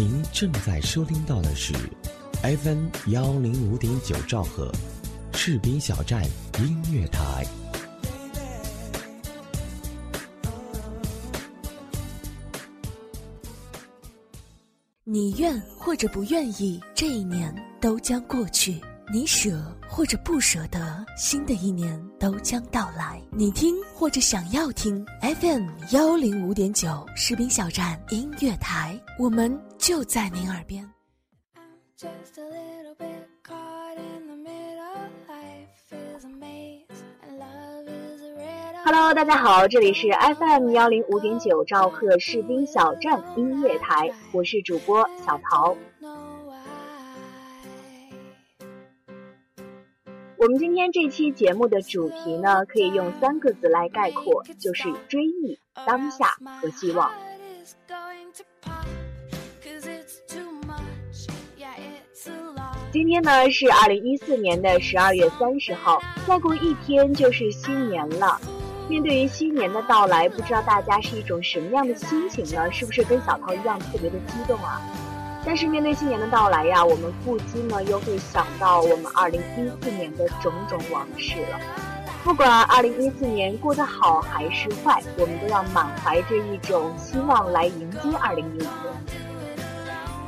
您正在收听到的是 FM 幺零五点九兆赫，赤兵小站音乐台。你愿或者不愿意，这一年都将过去。你舍或者不舍得，新的一年都将到来。你听或者想要听 FM 幺零五点九士兵小站音乐台，我们就在您耳边。Hello，大家好，这里是 FM 幺零五点九兆赫士兵小站音乐台，我是主播小桃。我们今天这期节目的主题呢，可以用三个字来概括，就是追忆、当下和希望。今天呢是二零一四年的十二月三十号，再过一天就是新年了。面对于新年的到来，不知道大家是一种什么样的心情呢？是不是跟小涛一样特别的激动啊？但是面对新年的到来呀，我们不禁呢又会想到我们二零一四年的种种往事了。不管二零一四年过得好还是坏，我们都要满怀着一种希望来迎接二零一五年。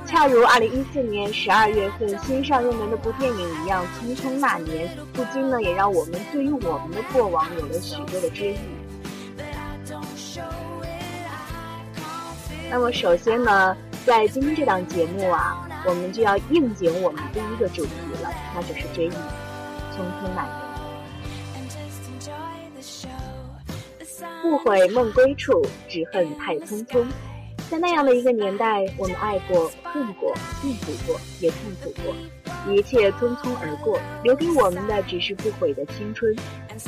恰如二零一四年十二月份新上映的那部电影一样，《匆匆那年》，不禁呢也让我们对于我们的过往有了许多的追忆。那么首先呢。在今天这档节目啊，我们就要应景我们第一个主题了，那就是追忆匆匆那年。不悔梦归处，只恨太匆匆。在那样的一个年代，我们爱过、恨过、幸福过，也痛苦过，一切匆匆而过，留给我们的只是不悔的青春。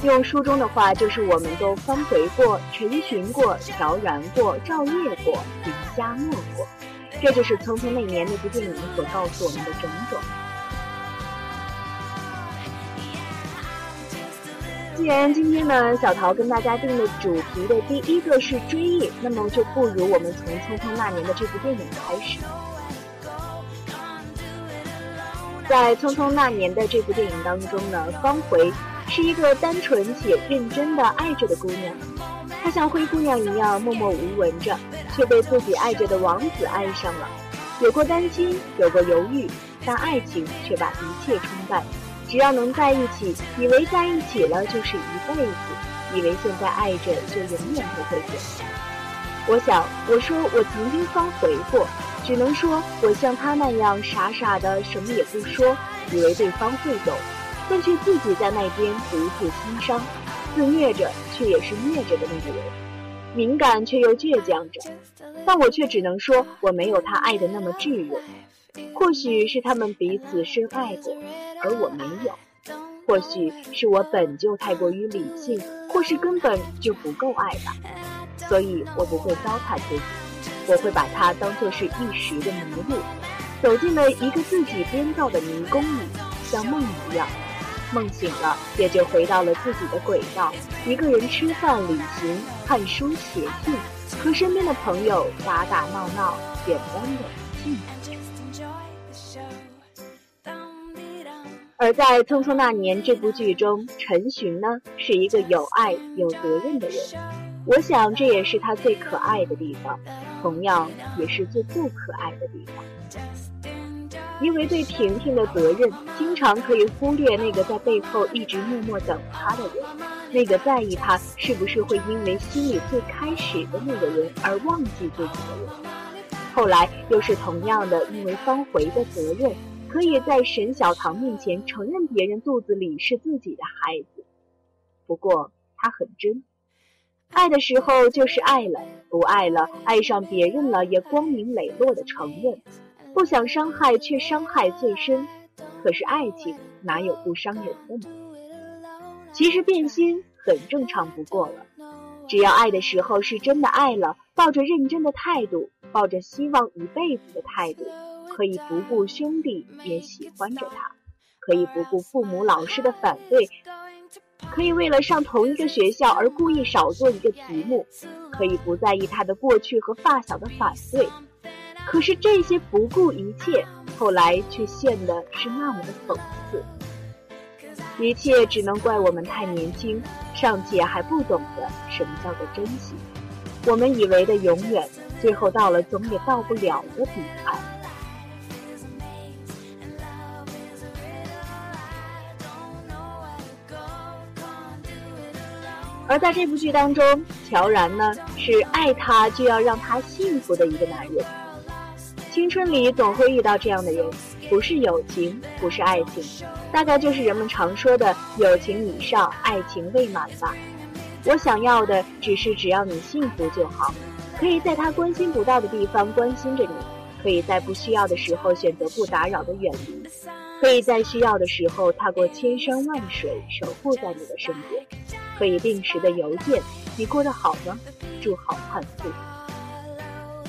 用书中的话，就是我们都翻回过、沉寻过、调然过、照夜过、离家没过。这就是《匆匆那年》那部电影所告诉我们的种种。既然今天呢，小桃跟大家定的主题的第一个是追忆，那么就不如我们从《匆匆那年》的这部电影开始。在《匆匆那年》的这部电影当中呢，方茴是一个单纯且认真的爱着的姑娘。她像灰姑娘一样默默无闻着，却被自己爱着的王子爱上了。有过担心，有过犹豫，但爱情却把一切冲淡。只要能在一起，以为在一起了就是一辈子，以为现在爱着就永远不会变。我想，我说我曾经方回过，只能说我像他那样傻傻的什么也不说，以为对方会懂，但却自己在那边独自心伤。自虐着，却也是虐着的那个人，敏感却又倔强着，但我却只能说，我没有他爱的那么炙热。或许是他们彼此深爱过，而我没有；或许是我本就太过于理性，或是根本就不够爱吧。所以我不会糟蹋自己，我会把它当作是一时的迷路，走进了一个自己编造的迷宫里，像梦一样。梦醒了，也就回到了自己的轨道，一个人吃饭、旅行、看书、写信，和身边的朋友打打闹闹，简单的幸福。而在《匆匆那年》这部剧中，陈寻呢是一个有爱、有责任的人，我想这也是他最可爱的地方，同样也是最不可爱的地方。因为对婷婷的责任，经常可以忽略那个在背后一直默默等他的人，那个在意他是不是会因为心里最开始的那个人而忘记自己的人。后来又是同样的，因为方回的责任，可以在沈小棠面前承认别人肚子里是自己的孩子。不过他很真，爱的时候就是爱了，不爱了，爱上别人了也光明磊落的承认。不想伤害，却伤害最深。可是爱情哪有不伤人的呢？其实变心很正常不过了。只要爱的时候是真的爱了，抱着认真的态度，抱着希望一辈子的态度，可以不顾兄弟也喜欢着他，可以不顾父母老师的反对，可以为了上同一个学校而故意少做一个题目，可以不在意他的过去和发小的反对。可是这些不顾一切，后来却显得是那么的讽刺。一切只能怪我们太年轻，尚且还不懂得什么叫做珍惜。我们以为的永远，最后到了总也到不了的彼岸。而在这部剧当中，乔然呢是爱他就要让他幸福的一个男人。青春里总会遇到这样的人，不是友情，不是爱情，大概就是人们常说的友情以上，爱情未满吧。我想要的只是只要你幸福就好，可以在他关心不到的地方关心着你，可以在不需要的时候选择不打扰的远离，可以在需要的时候踏过千山万水守护在你的身边，可以定时的邮件，你过得好吗？祝好盼复，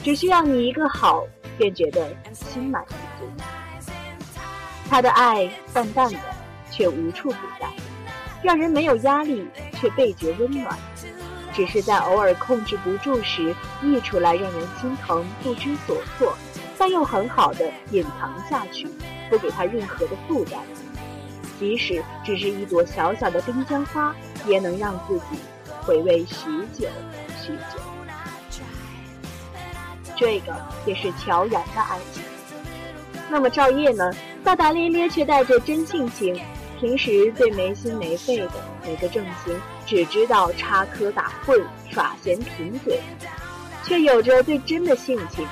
只需要你一个好，便觉得心满意足。他的爱淡淡的，却无处不在。让人没有压力，却倍觉温暖。只是在偶尔控制不住时溢出来，让人心疼、不知所措，但又很好的隐藏下去，不给他任何的负担。即使只是一朵小小的丁香花，也能让自己回味许久许久。这个也是乔然的爱情。那么赵烨呢？大大咧咧，却带着真性情。平时最没心没肺的，没个正形，只知道插科打诨、耍闲贫嘴，却有着最真的性情。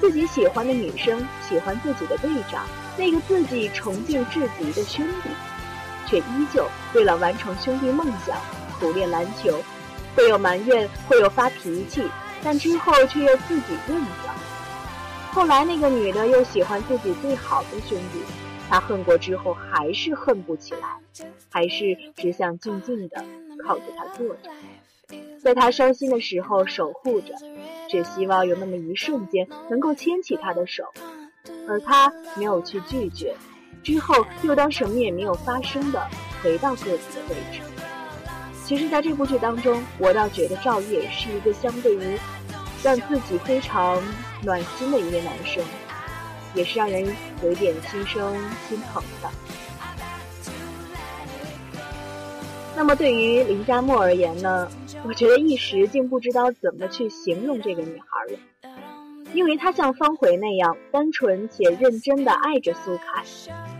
自己喜欢的女生喜欢自己的队长，那个自己崇敬至极的兄弟，却依旧为了完成兄弟梦想苦练篮球。会有埋怨，会有发脾气，但之后却又自己认了。后来那个女的又喜欢自己最好的兄弟。他恨过之后，还是恨不起来，还是只想静静的靠着他坐着，在他伤心的时候守护着，只希望有那么一瞬间能够牵起他的手，而他没有去拒绝，之后又当什么也没有发生的回到各自的位置。其实，在这部剧当中，我倒觉得赵烨是一个相对于让自己非常暖心的一位男生。也是让人有一点心生心疼的。那么对于林佳默而言呢，我觉得一时竟不知道怎么去形容这个女孩了，因为她像方茴那样单纯且认真的爱着苏凯，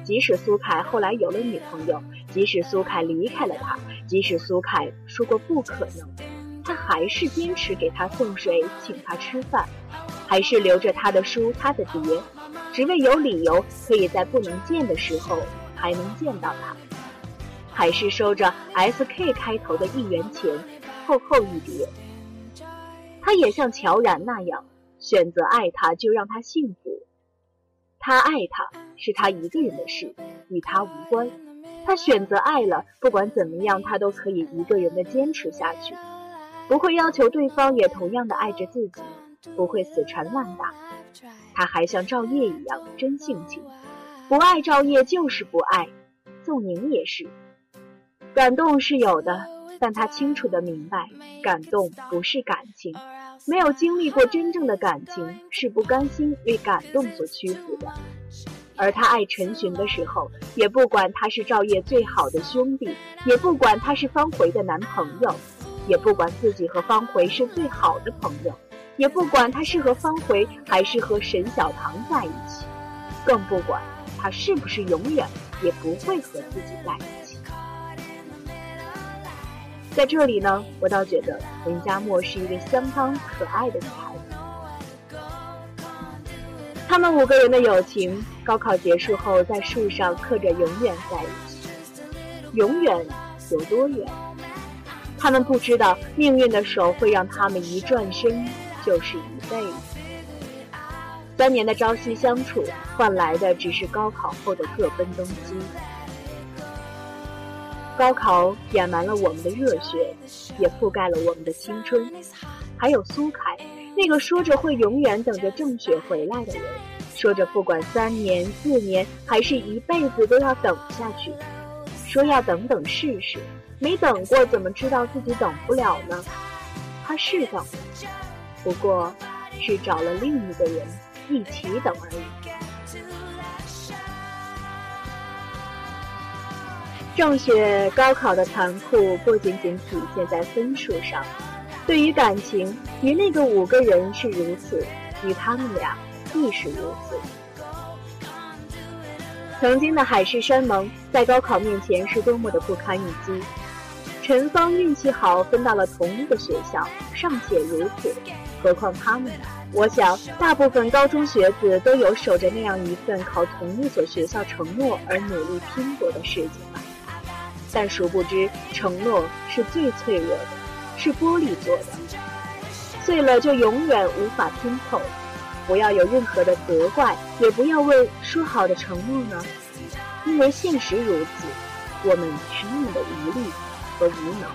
即使苏凯后来有了女朋友，即使苏凯离开了她，即使苏凯说过不可能，还是坚持给他送水，请他吃饭，还是留着他的书，他的碟。只为有理由可以在不能见的时候还能见到他，还是收着 S K 开头的一元钱，厚厚一叠。他也像乔然那样，选择爱他就让他幸福。他爱他是他一个人的事，与他无关。他选择爱了，不管怎么样，他都可以一个人的坚持下去，不会要求对方也同样的爱着自己，不会死缠烂打。他还像赵烨一样真性情，不爱赵烨就是不爱，宋宁也是。感动是有的，但他清楚的明白，感动不是感情，没有经历过真正的感情，是不甘心为感动所屈服的。而他爱陈寻的时候，也不管他是赵烨最好的兄弟，也不管他是方茴的男朋友，也不管自己和方茴是最好的朋友。也不管他是和方茴还是和沈小棠在一起，更不管他是不是永远也不会和自己在一起。在这里呢，我倒觉得林佳默是一个相当可爱的女孩子。他们五个人的友情，高考结束后在树上刻着“永远在一起”，永远有多远？他们不知道命运的手会让他们一转身。就是一辈子。三年的朝夕相处，换来的只是高考后的各奔东西。高考掩埋了我们的热血，也覆盖了我们的青春。还有苏凯，那个说着会永远等着郑雪回来的人，说着不管三年、四年还是一辈子都要等下去，说要等等试试。没等过，怎么知道自己等不了呢？他是等。不过，是找了另一个人一起等而已。正雪高考的残酷不仅仅体现在分数上，对于感情，与那个五个人是如此，与他们俩亦是如此。曾经的海誓山盟，在高考面前是多么的不堪一击。陈芳运气好，分到了同一个学校，尚且如此，何况他们呢？我想，大部分高中学子都有守着那样一份考同一所学校承诺而努力拼搏的事情吧。但殊不知，承诺是最脆弱的，是玻璃做的，碎了就永远无法拼凑。不要有任何的责怪，也不要为说好的承诺呢？因为现实如此，我们是那么的无力和无能。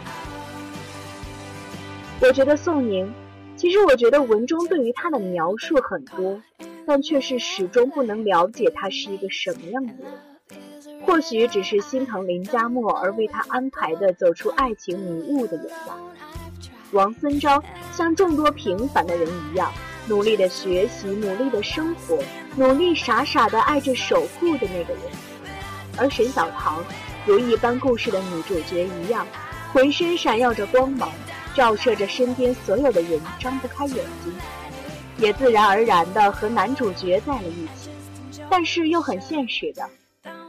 我觉得宋宁，其实我觉得文中对于他的描述很多，但却是始终不能了解他是一个什么样的人。或许只是心疼林佳默而为他安排的走出爱情迷雾的人吧。王森昭像众多平凡的人一样。努力的学习，努力的生活，努力傻傻的爱着守护的那个人。而沈小棠，如一般故事的女主角一样，浑身闪耀着光芒，照射着身边所有的人张不开眼睛，也自然而然的和男主角在了一起。但是又很现实的，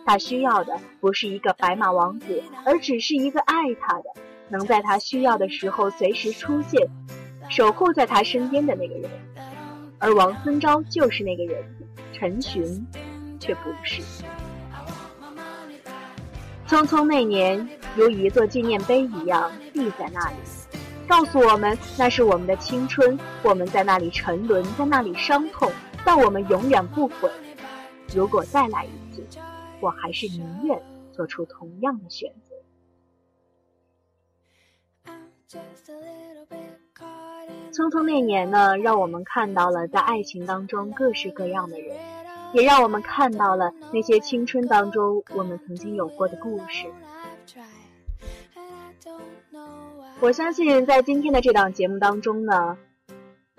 她需要的不是一个白马王子，而只是一个爱她的，能在她需要的时候随时出现，守护在她身边的那个人。而王孙昭就是那个人，陈寻却不是。匆匆那年，如一座纪念碑一样立在那里，告诉我们那是我们的青春。我们在那里沉沦，在那里伤痛，但我们永远不悔。如果再来一次，我还是宁愿做出同样的选择。匆匆那年呢，让我们看到了在爱情当中各式各样的人，也让我们看到了那些青春当中我们曾经有过的故事。我相信在今天的这档节目当中呢，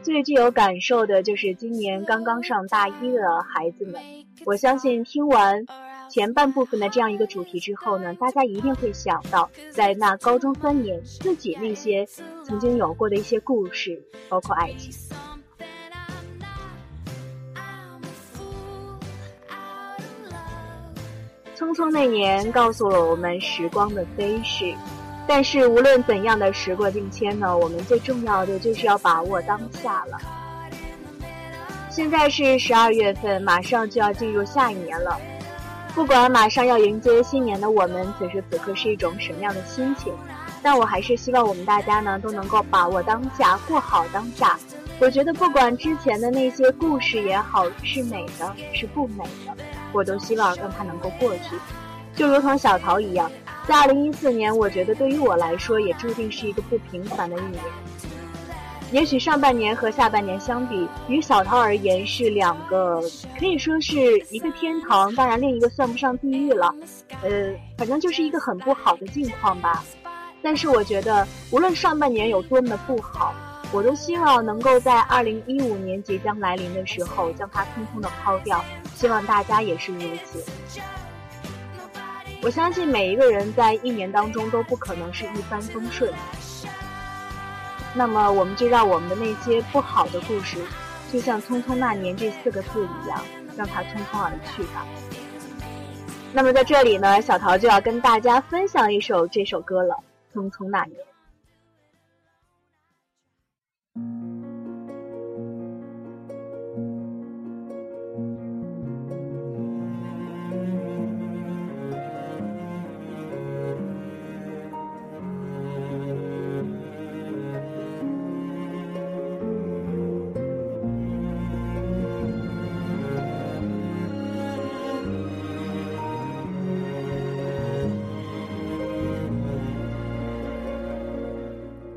最具有感受的就是今年刚刚上大一的孩子们。我相信听完。前半部分的这样一个主题之后呢，大家一定会想到，在那高中三年自己那些曾经有过的一些故事，包括爱情。匆匆那年告诉了我们时光的飞逝，但是无论怎样的时过境迁呢，我们最重要的就是要把握当下了。现在是十二月份，马上就要进入下一年了。不管马上要迎接新年的我们，此时此刻是一种什么样的心情，但我还是希望我们大家呢都能够把握当下，过好当下。我觉得不管之前的那些故事也好，是美的，是不美的，我都希望让它能够过去。就如同小桃一样，在二零一四年，我觉得对于我来说也注定是一个不平凡的一年。也许上半年和下半年相比，于小涛而言是两个，可以说是一个天堂，当然另一个算不上地狱了。呃，反正就是一个很不好的境况吧。但是我觉得，无论上半年有多么的不好，我都希望能够在二零一五年即将来临的时候将它通通的抛掉。希望大家也是如此。我相信每一个人在一年当中都不可能是一帆风顺。那么，我们就让我们的那些不好的故事，就像“匆匆那年”这四个字一样，让它匆匆而去吧。那么，在这里呢，小桃就要跟大家分享一首这首歌了，《匆匆那年》。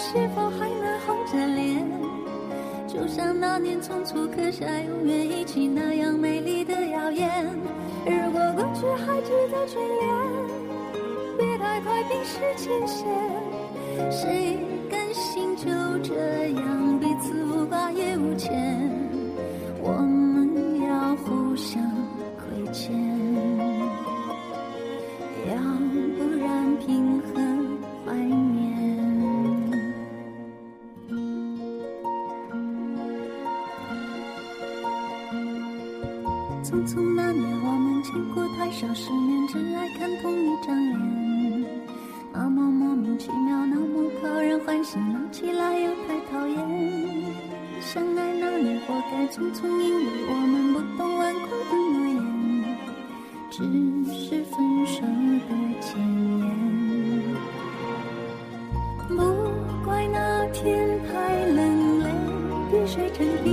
是否还能红着脸？就像那年匆促刻下永远一起那样美丽的谣言。如果过去还值得眷恋，别太快冰释前嫌。谁甘心就这样彼此无挂也无牵？那年，活该匆匆，因为我们不懂顽固的诺言，只是分手的前言。不怪那天太冷，泪滴水成冰，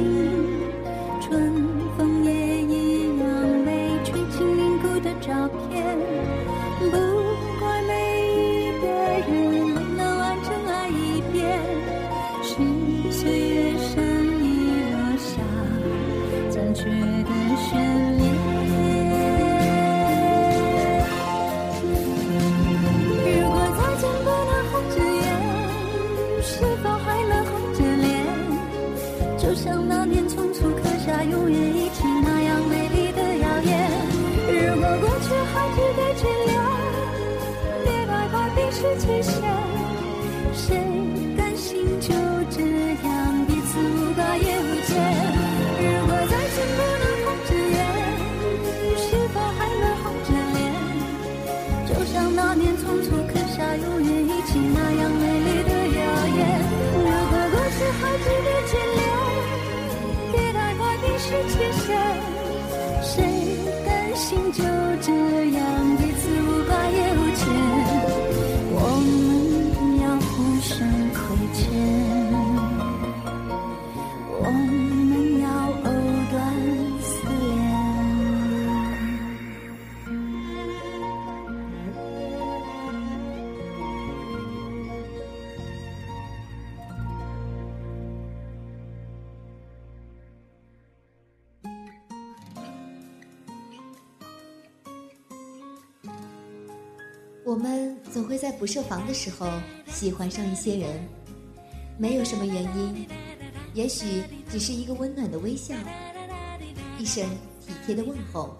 我们总会在不设防的时候喜欢上一些人，没有什么原因，也许只是一个温暖的微笑，一声体贴的问候。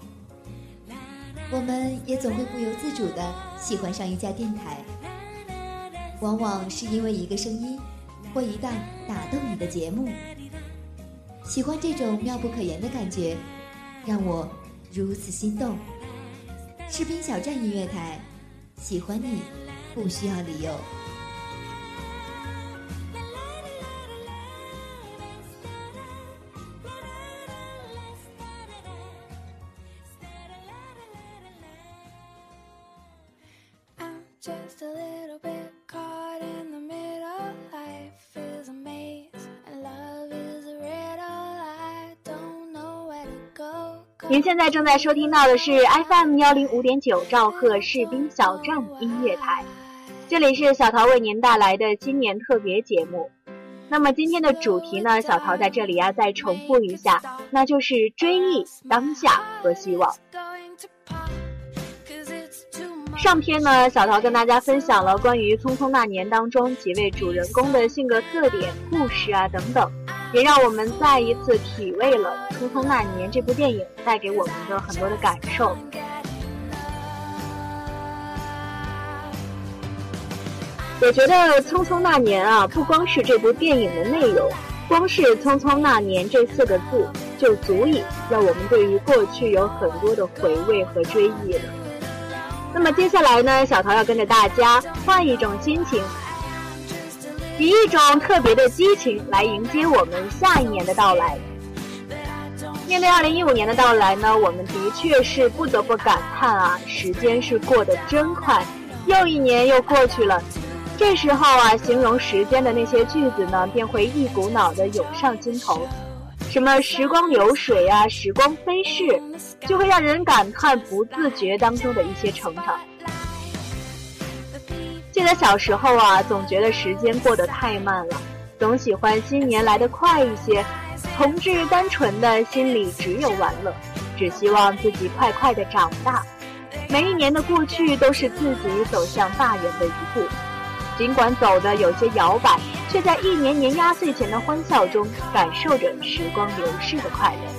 我们也总会不由自主的喜欢上一家电台，往往是因为一个声音，或一段打动你的节目。喜欢这种妙不可言的感觉，让我如此心动。士兵小站音乐台。喜欢你，不需要理由。您现在正在收听到的是 FM 幺零五点九兆赫士兵小站音乐台，这里是小桃为您带来的新年特别节目。那么今天的主题呢，小桃在这里要再重复一下，那就是追忆当下和希望。上篇呢，小桃跟大家分享了关于《匆匆那年》当中几位主人公的性格特点、故事啊等等。也让我们再一次体味了《匆匆那年》这部电影带给我们的很多的感受。我觉得《匆匆那年》啊，不光是这部电影的内容，光是“匆匆那年”这四个字，就足以让我们对于过去有很多的回味和追忆了。那么接下来呢，小桃要跟着大家换一种心情。以一种特别的激情来迎接我们下一年的到来。面对二零一五年的到来呢，我们的确是不得不感叹啊，时间是过得真快。又一年又过去了，这时候啊，形容时间的那些句子呢，便会一股脑的涌上心头。什么时光流水啊，时光飞逝，就会让人感叹不自觉当中的一些成长。记得小时候啊，总觉得时间过得太慢了，总喜欢新年来得快一些。同志单纯的心里只有玩乐，只希望自己快快的长大。每一年的过去都是自己走向大人的一步，尽管走的有些摇摆。却在一年年压岁钱的欢笑中，感受着时光流逝的快乐。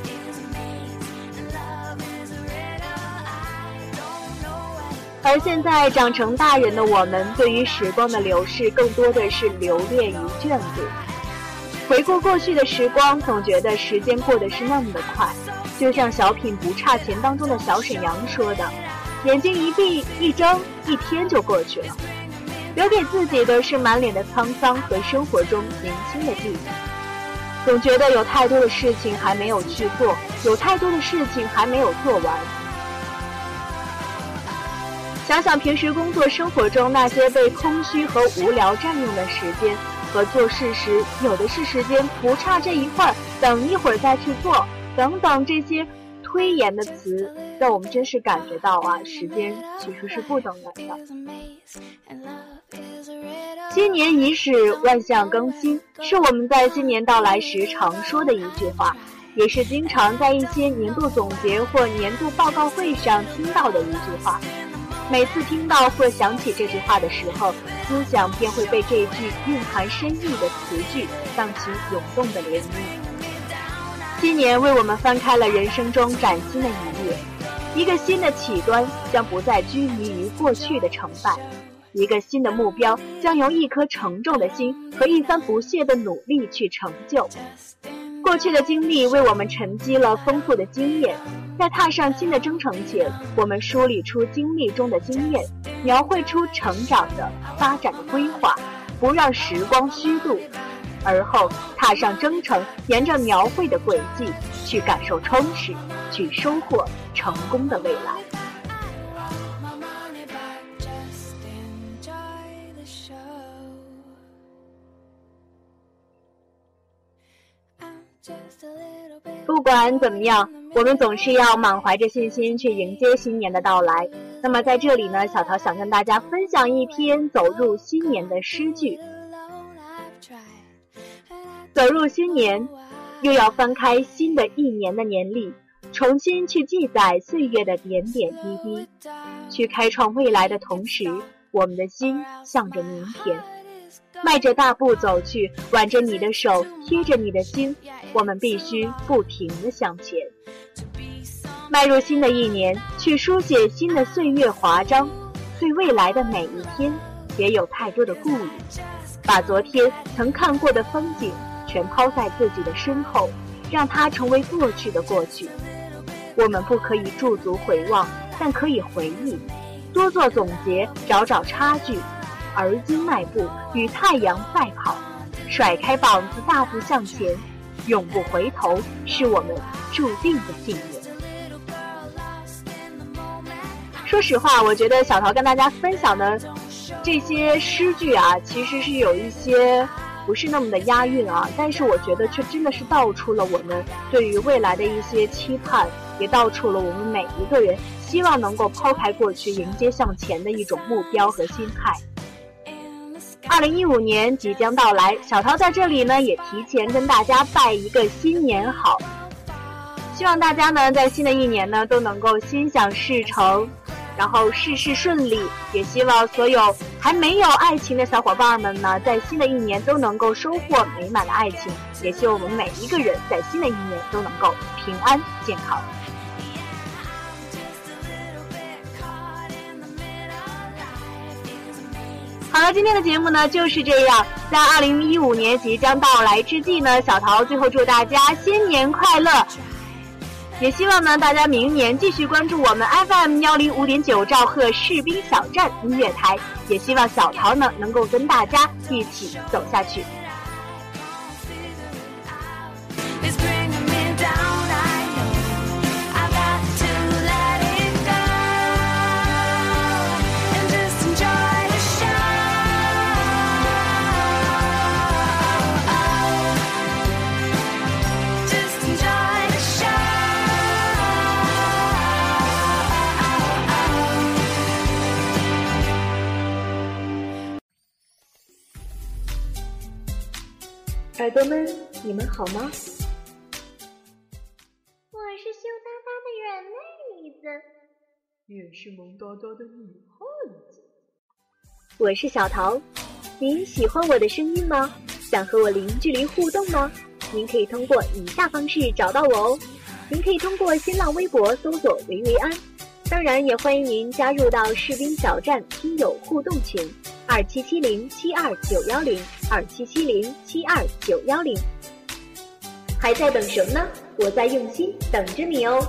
而现在长成大人的我们，对于时光的流逝，更多的是留恋与眷顾。回顾过去的时光，总觉得时间过得是那么的快，就像小品《不差钱》当中的小沈阳说的：“眼睛一闭一睁，一天就过去了。”留给自己的是满脸的沧桑和生活中年轻的记忆。总觉得有太多的事情还没有去做，有太多的事情还没有做完。想想平时工作生活中那些被空虚和无聊占用的时间，和做事时有的是时间，不差这一会儿，等一会儿再去做，等等这些推延的词，让我们真是感觉到啊，时间其实是不等人的。新年伊始，万象更新，是我们在新年到来时常说的一句话，也是经常在一些年度总结或年度报告会上听到的一句话。每次听到或想起这句话的时候，思想便会被这句蕴含深意的词句荡起涌动的涟漪。新年为我们翻开了人生中崭新的一页，一个新的起端，将不再拘泥于过去的成败。一个新的目标将由一颗沉重的心和一番不懈的努力去成就。过去的经历为我们沉积了丰富的经验，在踏上新的征程前，我们梳理出经历中的经验，描绘出成长的发展的规划，不让时光虚度。而后踏上征程，沿着描绘的轨迹去感受充实，去收获成功的未来。不管怎么样，我们总是要满怀着信心去迎接新年的到来。那么在这里呢，小桃想跟大家分享一篇走入新年的诗句。走入新年，又要翻开新的一年的年历，重新去记载岁月的点点滴滴，去开创未来的同时，我们的心向着明天。迈着大步走去，挽着你的手，贴着你的心，我们必须不停地向前。迈入新的一年，去书写新的岁月华章，对未来的每一天，别有太多的顾虑。把昨天曾看过的风景全抛在自己的身后，让它成为过去的过去。我们不可以驻足回望，但可以回忆，多做总结，找找差距。而今迈步，与太阳赛跑，甩开膀子，大步向前，永不回头，是我们注定的幸运。说实话，我觉得小桃跟大家分享的这些诗句啊，其实是有一些不是那么的押韵啊，但是我觉得却真的是道出了我们对于未来的一些期盼，也道出了我们每一个人希望能够抛开过去，迎接向前的一种目标和心态。二零一五年即将到来，小涛在这里呢也提前跟大家拜一个新年好，希望大家呢在新的一年呢都能够心想事成，然后事事顺利。也希望所有还没有爱情的小伙伴们呢，在新的一年都能够收获美满的爱情。也希望我们每一个人在新的一年都能够平安健康。好了，今天的节目呢就是这样。在二零一五年即将到来之际呢，小桃最后祝大家新年快乐，也希望呢大家明年继续关注我们 FM 幺零五点九兆赫士兵小站音乐台，也希望小桃呢能够跟大家一起走下去。耳朵们，你们好吗？我是羞答答的软妹子，也是萌哒哒的女汉子。我是小桃，您喜欢我的声音吗？想和我零距离互动吗？您可以通过以下方式找到我哦。您可以通过新浪微博搜索“维维安”，当然也欢迎您加入到士兵小站听友互动群。二七七零七二九幺零，二七七零七二九幺零，还在等什么呢？我在用心等着你哦。